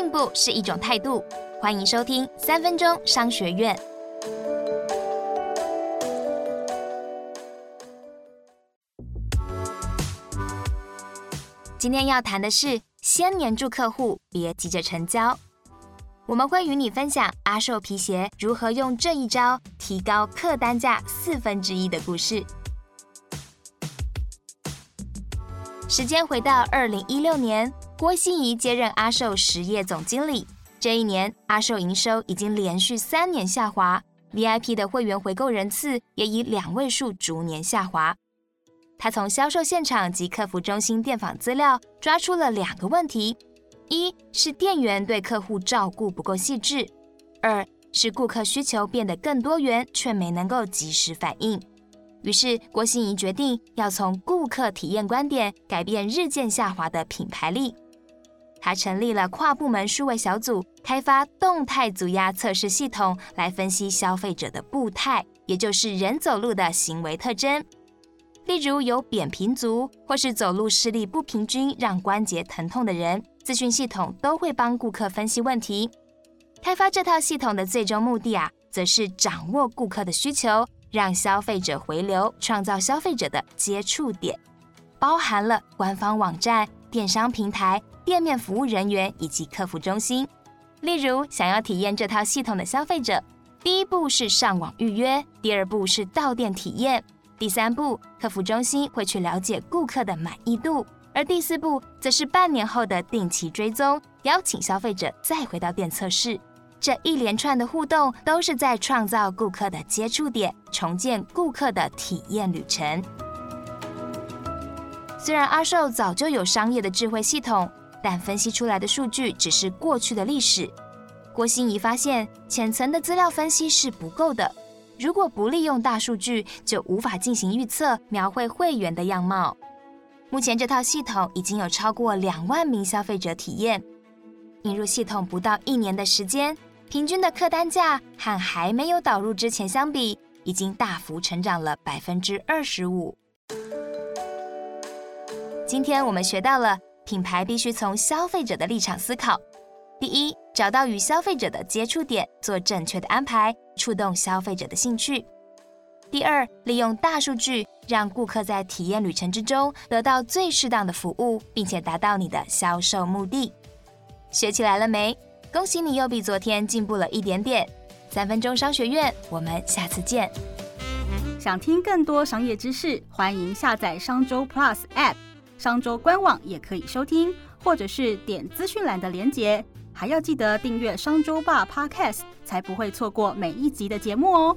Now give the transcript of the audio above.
进步是一种态度。欢迎收听三分钟商学院。今天要谈的是，先黏住客户，别急着成交。我们会与你分享阿寿皮鞋如何用这一招提高客单价四分之一的故事。时间回到二零一六年，郭心怡接任阿寿实业总经理。这一年，阿寿营收已经连续三年下滑，VIP 的会员回购人次也以两位数逐年下滑。他从销售现场及客服中心电访资料抓出了两个问题。一是店员对客户照顾不够细致，二是顾客需求变得更多元，却没能够及时反应。于是郭心怡决定要从顾客体验观点改变日渐下滑的品牌力。他成立了跨部门数位小组，开发动态足压测试系统，来分析消费者的步态，也就是人走路的行为特征。例如有扁平足，或是走路视力不平均，让关节疼痛的人。资讯系统都会帮顾客分析问题。开发这套系统的最终目的啊，则是掌握顾客的需求，让消费者回流，创造消费者的接触点，包含了官方网站、电商平台、店面服务人员以及客服中心。例如，想要体验这套系统的消费者，第一步是上网预约，第二步是到店体验，第三步客服中心会去了解顾客的满意度。而第四步则是半年后的定期追踪，邀请消费者再回到店测试。这一连串的互动都是在创造顾客的接触点，重建顾客的体验旅程。虽然阿寿早就有商业的智慧系统，但分析出来的数据只是过去的历史。郭心怡发现，浅层的资料分析是不够的。如果不利用大数据，就无法进行预测，描绘会员的样貌。目前这套系统已经有超过两万名消费者体验，引入系统不到一年的时间，平均的客单价和还没有导入之前相比，已经大幅成长了百分之二十五。今天我们学到了，品牌必须从消费者的立场思考：第一，找到与消费者的接触点，做正确的安排，触动消费者的兴趣；第二，利用大数据。让顾客在体验旅程之中得到最适当的服务，并且达到你的销售目的。学起来了没？恭喜你又比昨天进步了一点点。三分钟商学院，我们下次见。想听更多商业知识，欢迎下载商周 Plus App，商周官网也可以收听，或者是点资讯栏的连结。还要记得订阅商周吧 Podcast，才不会错过每一集的节目哦。